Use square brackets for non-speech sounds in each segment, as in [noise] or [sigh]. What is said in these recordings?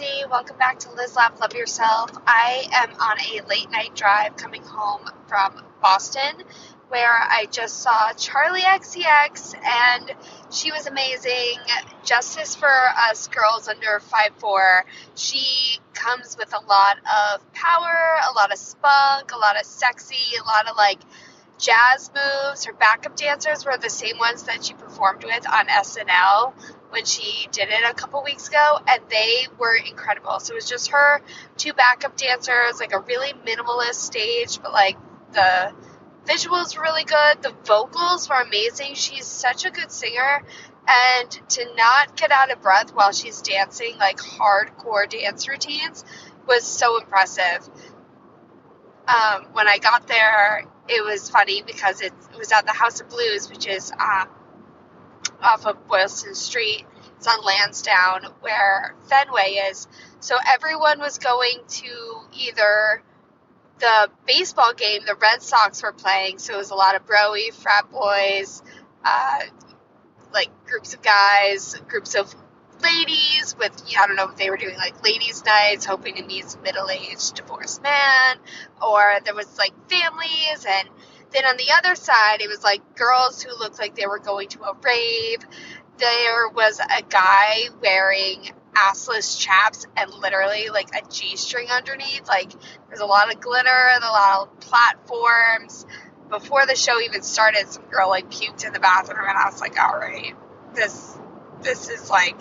Lindsay. Welcome back to Liz Laugh Love Yourself. I am on a late night drive coming home from Boston where I just saw Charli XCX and she was amazing. Justice for us girls under 5'4. She comes with a lot of power, a lot of spunk, a lot of sexy, a lot of like jazz moves. Her backup dancers were the same ones that she performed with on SNL when she did it a couple weeks ago, and they were incredible. So it was just her, two backup dancers, like a really minimalist stage, but like the visuals were really good. The vocals were amazing. She's such a good singer. And to not get out of breath while she's dancing, like hardcore dance routines, was so impressive. Um, when I got there, it was funny because it, was at the House of Blues, which is um, off of Boylston Street. It's on Lansdowne, where Fenway is. So everyone was going to either the baseball game the Red Sox were playing, so it was a lot of broy, frat boys, uh, like groups of guys, groups of ladies with I don't know if they were doing like ladies' nights, hoping to meet some middle-aged divorced man, or there was like families, and then on the other side it was like girls who looked like they were going to a rave. There was a guy wearing assless chaps and literally like a G string underneath. Like there's a lot of glitter and a lot of platforms. Before the show even started, some girl like puked in the bathroom and I was like, all right, this this is like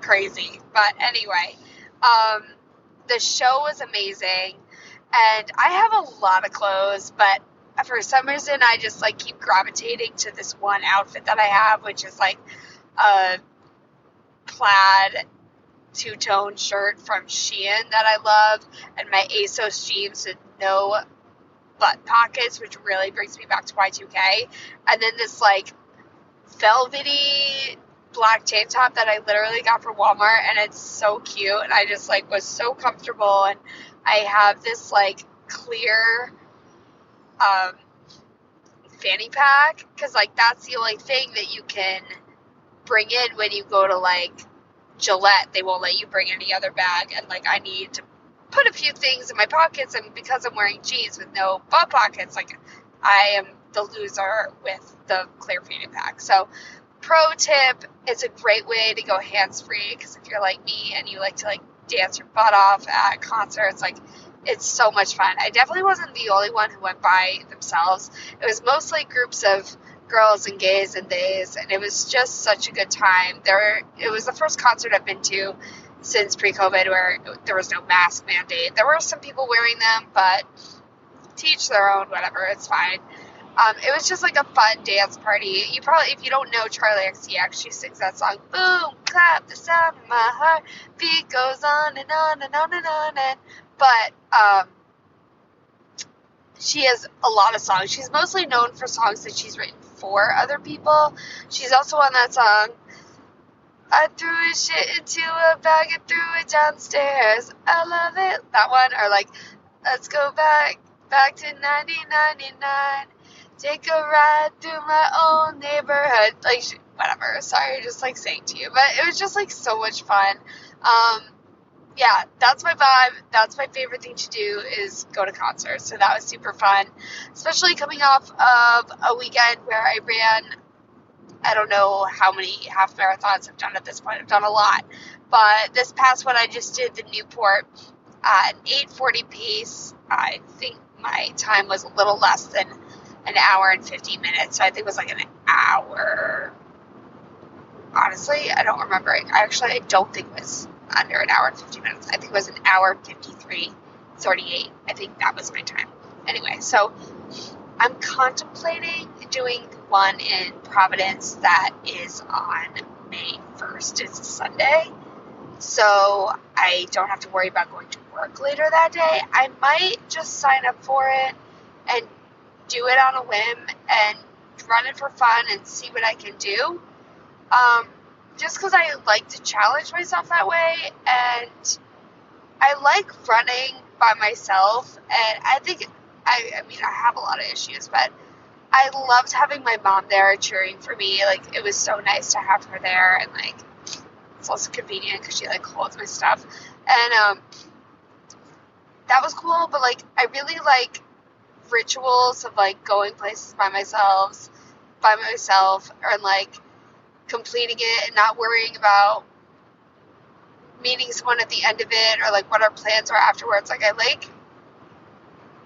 crazy. But anyway, um, the show was amazing and I have a lot of clothes, but for some reason I just like keep gravitating to this one outfit that I have, which is like a plaid two tone shirt from Shein that I love, and my ASOS jeans with no butt pockets, which really brings me back to Y2K. And then this like velvety black tank top that I literally got from Walmart, and it's so cute, and I just like was so comfortable, and I have this like clear um, fanny pack because like that's the only thing that you can bring in when you go to like Gillette. They won't let you bring any other bag, and like I need to put a few things in my pockets, and because I'm wearing jeans with no butt pockets, like I am the loser with the clear fanny pack. So, pro tip: it's a great way to go hands free because if you're like me and you like to like dance your butt off at concerts, like it's so much fun. I definitely wasn't the only one who went by themselves. It was mostly groups of girls and gays and days, and it was just such a good time. There, it was the first concert I've been to since pre-COVID where there was no mask mandate. There were some people wearing them, but teach their own. Whatever, it's fine. Um, it was just like a fun dance party. You probably, if you don't know Charli XCX, she sings that song, "Boom, clap the sound of my heart." Beat goes on and on and on and on and. But um, she has a lot of songs. She's mostly known for songs that she's written for other people. She's also on that song. I threw a shit into a bag and threw it downstairs. I love it. That one, or like, let's go back, back to 1999. Take a ride through my own neighborhood. Like, whatever. Sorry, just like saying to you, but it was just like so much fun. Um, yeah, that's my vibe. That's my favorite thing to do is go to concerts. So that was super fun, especially coming off of a weekend where I ran. I don't know how many half marathons I've done at this point. I've done a lot, but this past one I just did the Newport at an 8:40 pace. I think my time was a little less than an hour and 50 minutes. So I think it was like an hour. Honestly, I don't remember. I actually I don't think it was under an hour and 50 minutes. I think it was an hour 53, 38. I think that was my time. Anyway, so I'm contemplating doing one in Providence that is on May 1st. It's a Sunday. So I don't have to worry about going to work later that day. I might just sign up for it and do it on a whim and run it for fun and see what I can do. Um, just because I like to challenge myself that way, and I like running by myself, and I think I, I mean I have a lot of issues, but I loved having my mom there cheering for me. Like it was so nice to have her there and like It's also convenient because she like holds my stuff, and um, that was cool. But like, I really like rituals of like going places by myself, by myself, and like completing it and not worrying about meeting someone at the end of it or like what our plans are afterwards. Like I like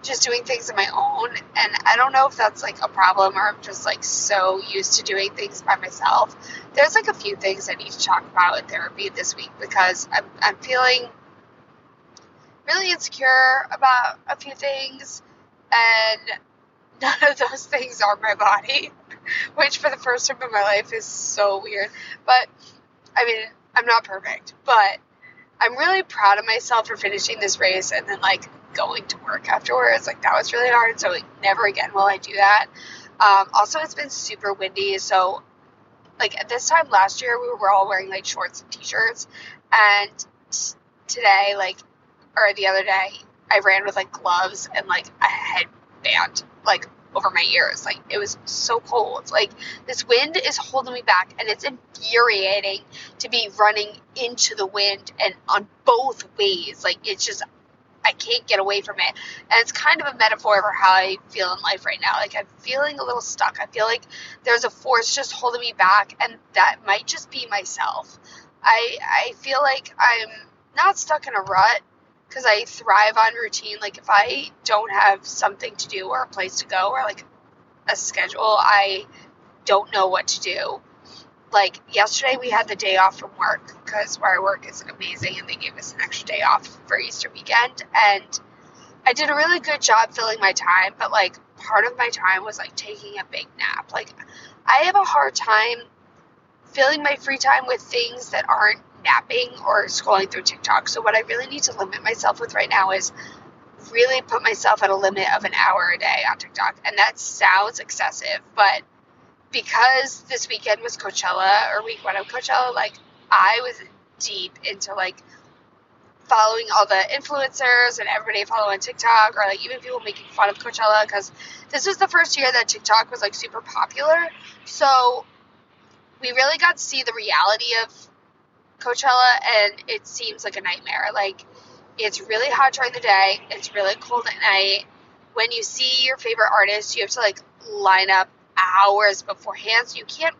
just doing things on my own and I don't know if that's like a problem or I'm just like so used to doing things by myself. There's like a few things I need to talk about in therapy this week because I'm I'm feeling really insecure about a few things and [laughs] none of those things are my body, which for the first time in my life is so weird. But I mean, I'm not perfect, but I'm really proud of myself for finishing this race and then like going to work afterwards. Like that was really hard, so like never again will I do that. Um, also, it's been super windy, so like at this time last year we were all wearing like shorts and t-shirts, and today like or the other day I ran with like gloves and like a headband like over my ears. Like it was so cold. Like this wind is holding me back and it's infuriating to be running into the wind and on both ways. Like it's just I can't get away from it. And it's kind of a metaphor for how I feel in life right now. Like I'm feeling a little stuck. I feel like there's a force just holding me back and that might just be myself. I I feel like I'm not stuck in a rut because I thrive on routine. Like if I don't have something to do or a place to go or like a schedule, I don't know what to do. Like yesterday, we had the day off from work because where I work is amazing, and they gave us an extra day off for Easter weekend. And I did a really good job filling my time, but like part of my time was like taking a big nap. Like I have a hard time filling my free time with things that aren't napping or scrolling through TikTok. So what I really need to limit myself with right now is really put myself at a limit of an hour a day on TikTok. And that sounds excessive, but because this weekend was Coachella or week one of Coachella, like I was deep into like following all the influencers and everybody following TikTok or like even people making fun of Coachella because this was the first year that TikTok was like super popular. So we really got to see the reality of Coachella, and it seems like a nightmare. Like, it's really hot during the day, it's really cold at night. When you see your favorite artist, you have to like line up hours beforehand, so you can't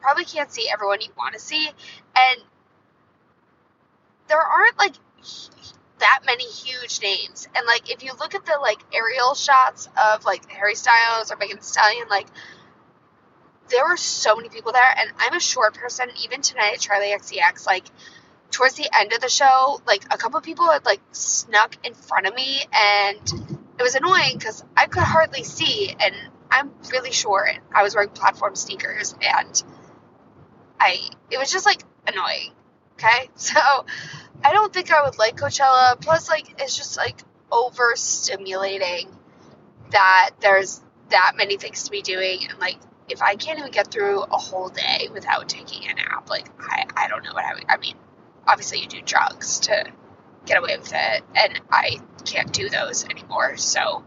probably can't see everyone you want to see, and there aren't like that many huge names. And like, if you look at the like aerial shots of like Harry Styles or Megan Stallion, like there were so many people there, and I'm a short person. Even tonight at Charli XCX, like towards the end of the show, like a couple people had like snuck in front of me, and it was annoying because I could hardly see, and I'm really short. I was wearing platform sneakers, and I it was just like annoying. Okay, [laughs] so I don't think I would like Coachella. Plus, like it's just like overstimulating that there's that many things to be doing, and like if I can't even get through a whole day without taking a nap, like I, I don't know what I would. I mean, obviously you do drugs to get away with it, and I can't do those anymore. So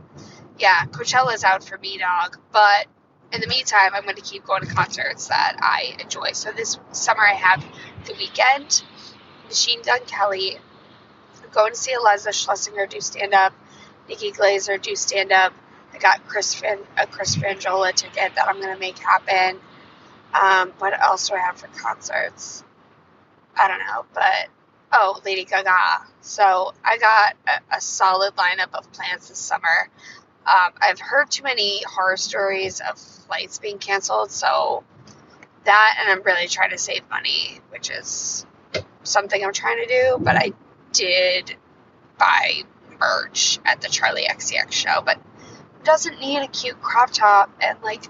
yeah, Coachella's out for me, dog. But in the meantime, I'm going to keep going to concerts that I enjoy. So this summer I have the Weeknd, Machine Gun Kelly. I'm going to see Iliza Schlesinger do stand up, Nikki Glazer do stand up. I got Chris Fan, a Chris Franjola ticket that I'm gonna make happen. Um, what else do I have for concerts? I don't know, but oh, Lady Gaga. So I got a, a solid lineup of plans this summer. Um, I've heard too many horror stories of flights being canceled, so that and I'm really trying to save money, which is something I'm trying to do. But I did buy merch at the Charli XCX show, but doesn't need a cute crop top and like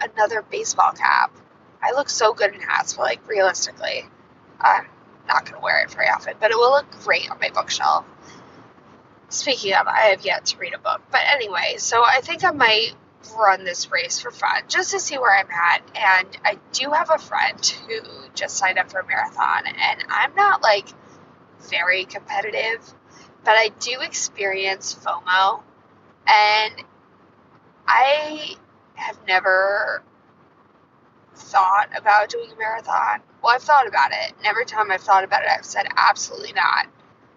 another baseball cap. I look so good in hats, but like realistically, I'm not gonna wear it very often, but it will look great on my bookshelf. Speaking of, I have yet to read a book, but anyway, so I think I might run this race for fun just to see where I'm at. And I do have a friend who just signed up for a marathon, and I'm not like very competitive, but I do experience FOMO, and I have never thought about doing a marathon. Well, I've thought about it. And every time I've thought about it, I've said absolutely not.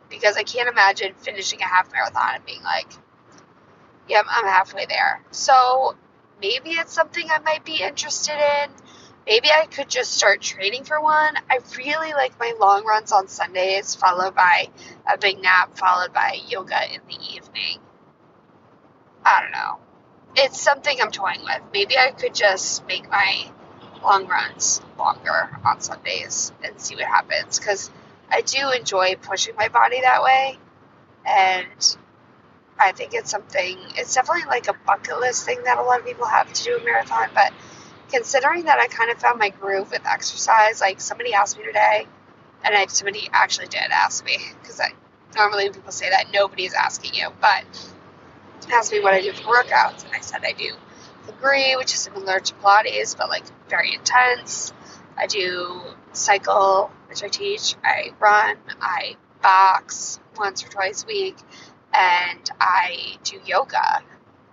Because I can't imagine finishing a half marathon and being like, yep, I'm halfway there. So maybe it's something I might be interested in. Maybe I could just start training for one. I really like my long runs on Sundays, followed by a big nap, followed by yoga in the evening. I don't know. It's something I'm toying with. Maybe I could just make my long runs longer on Sundays and see what happens because I do enjoy pushing my body that way. And I think it's something, it's definitely like a bucket list thing that a lot of people have to do a marathon. But considering that I kind of found my groove with exercise, like somebody asked me today, and I, somebody actually did ask me because I normally people say that nobody's asking you, but asked me what I do for workouts, and I said I do Lagree, which is similar to Pilates, but like very intense. I do cycle, which I teach. I run. I box once or twice a week, and I do yoga,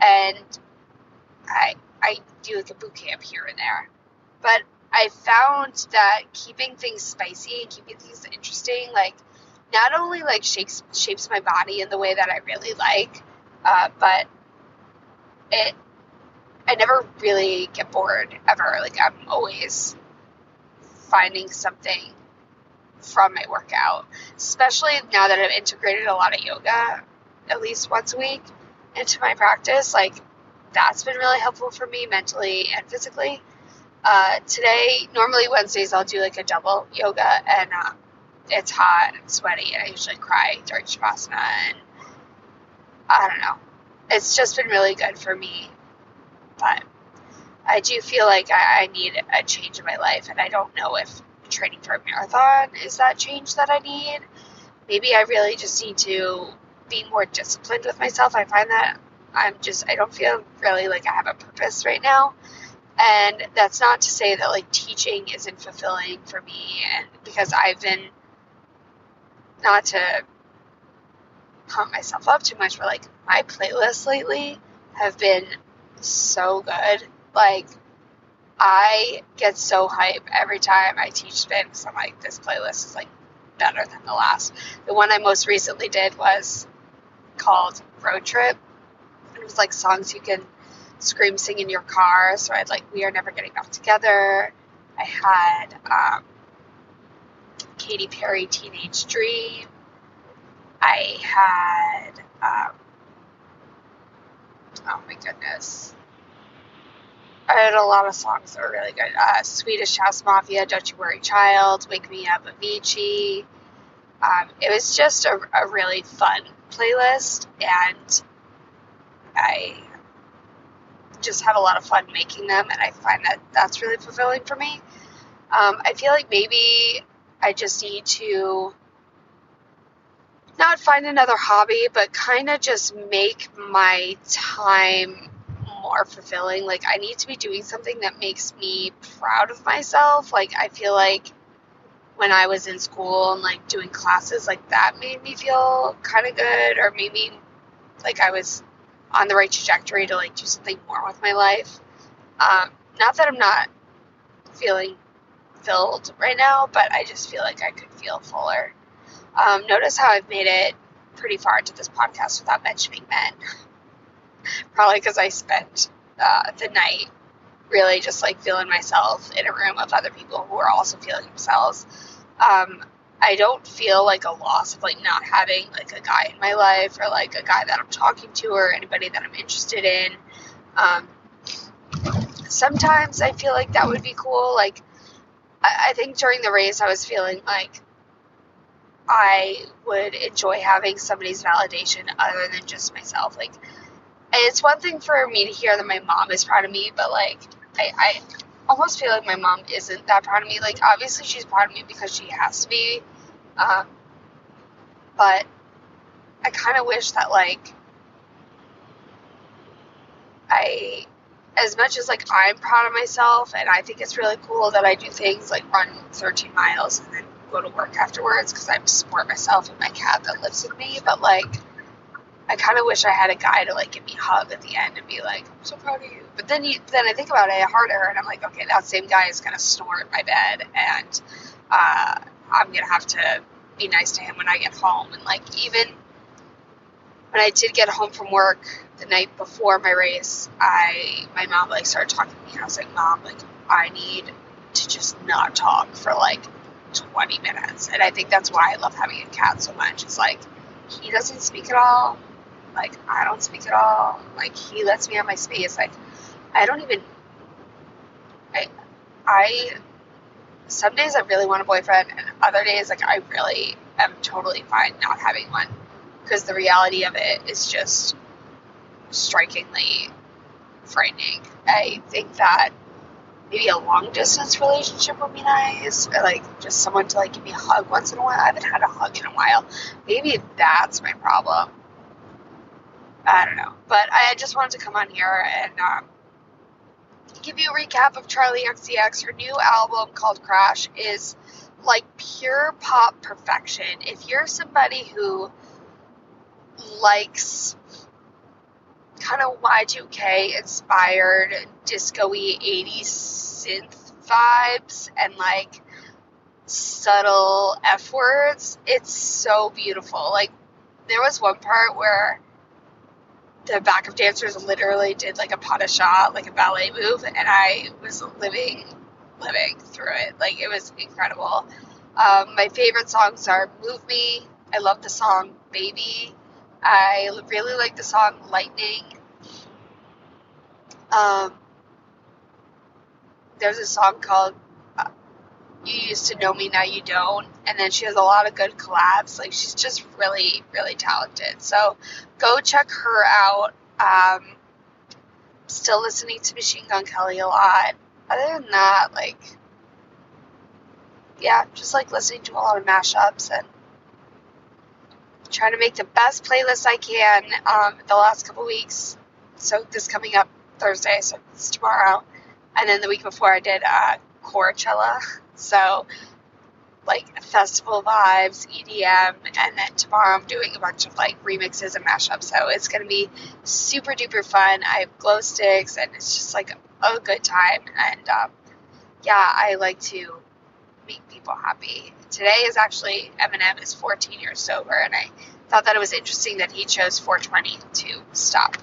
and I I do like a boot camp here and there. But I found that keeping things spicy and keeping things interesting, like not only like shapes shapes my body in the way that I really like, uh, but it I never really get bored ever. Like I'm always finding something from my workout, especially now that I've integrated a lot of yoga at least once a week into my practice. Like that's been really helpful for me mentally and physically. Uh, today, normally Wednesdays, I'll do like a double yoga, and um, it's hot and sweaty, and I usually cry during Shavasana, and I don't know. It's just been really good for me but I do feel like I, I need a change in my life, and I don't know if training for a marathon is that change that I need. Maybe I really just need to be more disciplined with myself. I find that I'm just, I don't feel really like I have a purpose right now. And that's not to say that like teaching isn't fulfilling for me, and because I've been not to pump myself up too much, but like my playlists lately have been so good. Like, I get so hype every time I teach spin because I'm like, this playlist is like better than the last. The one I most recently did was called Road Trip. It was like songs you can scream sing in your car. So I had like We Are Never Getting Back Together. I had um, Katy Perry Teenage Dream. I had um, oh my goodness. I had a lot of songs that were really good. Uh, Swedish House Mafia, Don't You Worry Child, Wake Me Up Avicii. Um, it was just a, a really fun playlist, and I just have a lot of fun making them, and I find that that's really fulfilling for me. Um, I feel like maybe I just need to not find another hobby, but kind of just make my time more fulfilling. Like, I need to be doing something that makes me proud of myself. Like, I feel like when I was in school and like doing classes, like that made me feel kind of good, or maybe like I was on the right trajectory to like do something more with my life. Um, not that I'm not feeling filled right now, but I just feel like I could feel fuller. Um, notice how I've made it pretty far into this podcast without mentioning men. [laughs] Probably because I spent uh, the night really just like feeling myself in a room of other people who are also feeling themselves. Um, I don't feel like a loss of like not having like a guy in my life or like a guy that I'm talking to or anybody that I'm interested in. Um, sometimes I feel like that would be cool. Like I, I think during the race I was feeling like I would enjoy having somebody's validation other than just myself. Like, it's one thing for me to hear that my mom is proud of me, but like, I, I almost feel like my mom isn't that proud of me. Like, obviously, she's proud of me because she has to be. Um, but I kind of wish that, like, I, as much as like I'm proud of myself and I think it's really cool that I do things like run 13 miles and then go to work afterwards because I support myself and my cat that lives with me. But like, I kind of wish I had a guy to like give me a hug at the end and be like, "I'm so proud of you." But then you then I think about it harder, and I'm like, okay, that same guy is gonna snore in my bed, and uh, I'm gonna have to be nice to him when I get home. And like even when I did get home from work the night before my race, I my mom like started talking to me. And I was like, "Mom, like I need to just not talk for like 20 minutes," and I think that's why I love having a cat so much. It's like he doesn't speak at all like I don't speak at all. Like he lets me have my space. Like I don't even. I, I. Some days I really want a boyfriend, and other days like I really am totally fine not having one, because the reality of it is just strikingly frightening. I think that maybe a long distance relationship would be nice, or like just someone to like give me a hug once in a while. I haven't had a hug in a while. Maybe that's my problem. I don't know. But I just wanted to come on here and um, give you a recap of Charli XCX. Her new album called Crash is like pure pop perfection. If you're somebody who likes kind of Y2K inspired disco y 80s synth vibes and like subtle F words, it's so beautiful. Like, there was one part where the backup dancers literally did like a pas de chat, like a ballet move, and I was living, living through it. Like it was incredible. Um, my favorite songs are "Move Me." I love the song "Baby." I really like the song "Lightning." Um, there's a song called you used to know me, now you don't. And then she has a lot of good collabs. Like she's just really, really talented. So go check her out. Um, still listening to Machine Gun Kelly a lot. Other than that, like, yeah, just like listening to a lot of mashups and trying to make the best playlist I can um, the last couple weeks. So this coming up Thursday, so it's tomorrow. And then the week before I did uh, Coachella. So, like festival vibes, EDM, and then tomorrow I'm doing a bunch of like remixes and mashups. So it's gonna be super duper fun. I have glow sticks, and it's just like a good time. And um, yeah, I like to make people happy. Today is actually Eminem is 14 years sober, and I thought that it was interesting that he chose 420 to stop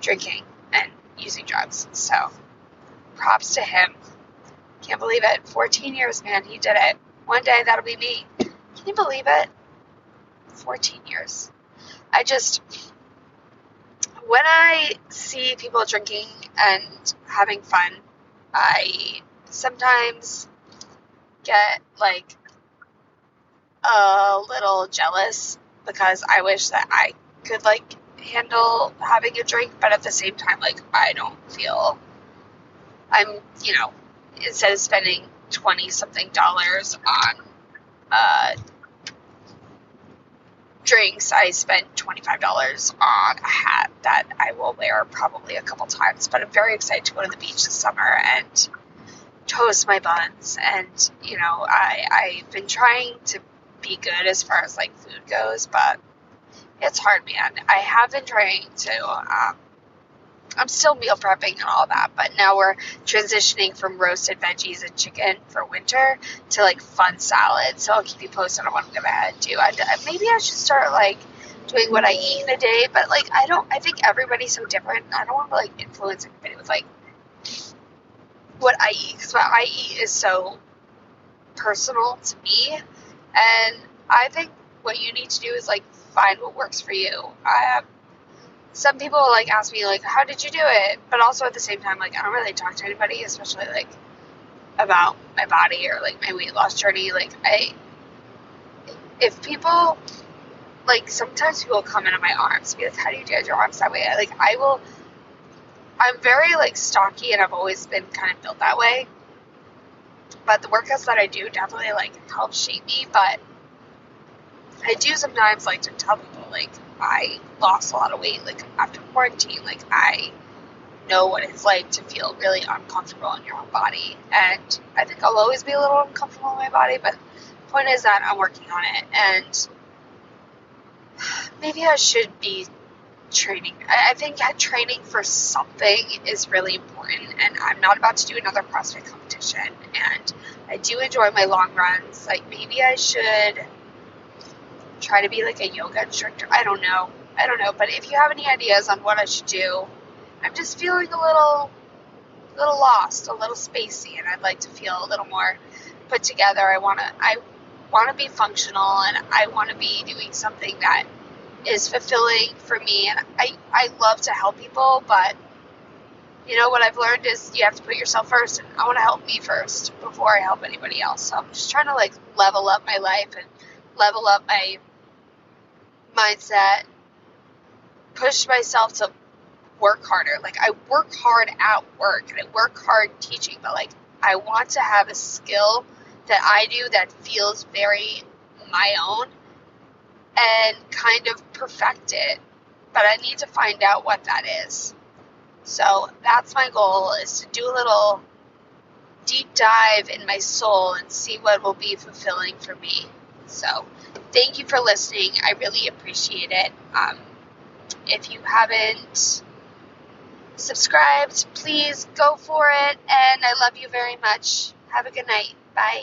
drinking and using drugs. So props to him. Can't believe it. 14 years, man. He did it. One day that'll be me. Can you believe it? 14 years. I just, when I see people drinking and having fun, I sometimes get like a little jealous because I wish that I could like handle having a drink, but at the same time, like I don't feel I'm, you know, instead of spending 20 something dollars on uh, drinks, I spent $25 on a hat that I will wear probably a couple times. But I'm very excited to go to the beach this summer and toast my buns. And, you know, I, I've been trying to be good as far as like food goes, but it's hard, man. I have been trying to um, I'm still meal prepping and all that, but now we're transitioning from roasted veggies and chicken for winter to like fun salad. So I'll keep you posted on what I'm gonna do. I, maybe I should start like doing what I eat in a day, but like I don't. I think everybody's so different. I don't want to like influence anybody with like what I eat because what I eat is so personal to me, and I think what you need to do is like find what works for you. I have some people like ask me like how did you do it? But also at the same time like i don't really talk to anybody especially like about my body or like my weight loss journey. Like i if people like sometimes people come into my arms be like how do you do your arms that way. Like i will i'm very like stocky and i've always been kind of built that way. But the workouts that i do definitely like help shape me but i do sometimes like to tell people like I lost a lot of weight like after quarantine. Like I know what it's like to feel really uncomfortable in your own body. And I think I'll always be a little uncomfortable in my body, but the point is that I'm working on it and [sighs] maybe I should be training. I, think training for something is really important, and I'm not about to do another CrossFit competition. And I do enjoy my long runs. Like maybe I should try to be like a yoga instructor. I don't know. I don't know. But if you have any ideas on what I should do, I'm just feeling a little, little lost, a little spacey, and I'd like to feel a little more put together. I want to. I want to be functional, and I want to be doing something that is fulfilling for me. And I, I love to help people, but you know what I've learned is you have to put yourself first, and I want to help me first before I help anybody else. So I'm just trying to like level up my life and level up my mindset, push myself to work harder. Like I work hard at work and I work hard teaching, but like I want to have a skill that I do that feels very my own and kind of perfect it. But I need to find out what that is. So that's my goal is to do a little deep dive in my soul and see what will be fulfilling for me. So thank you for listening. I really appreciate it. Um, if you haven't subscribed, please go for it. And I love you very much. Have a good night. Bye.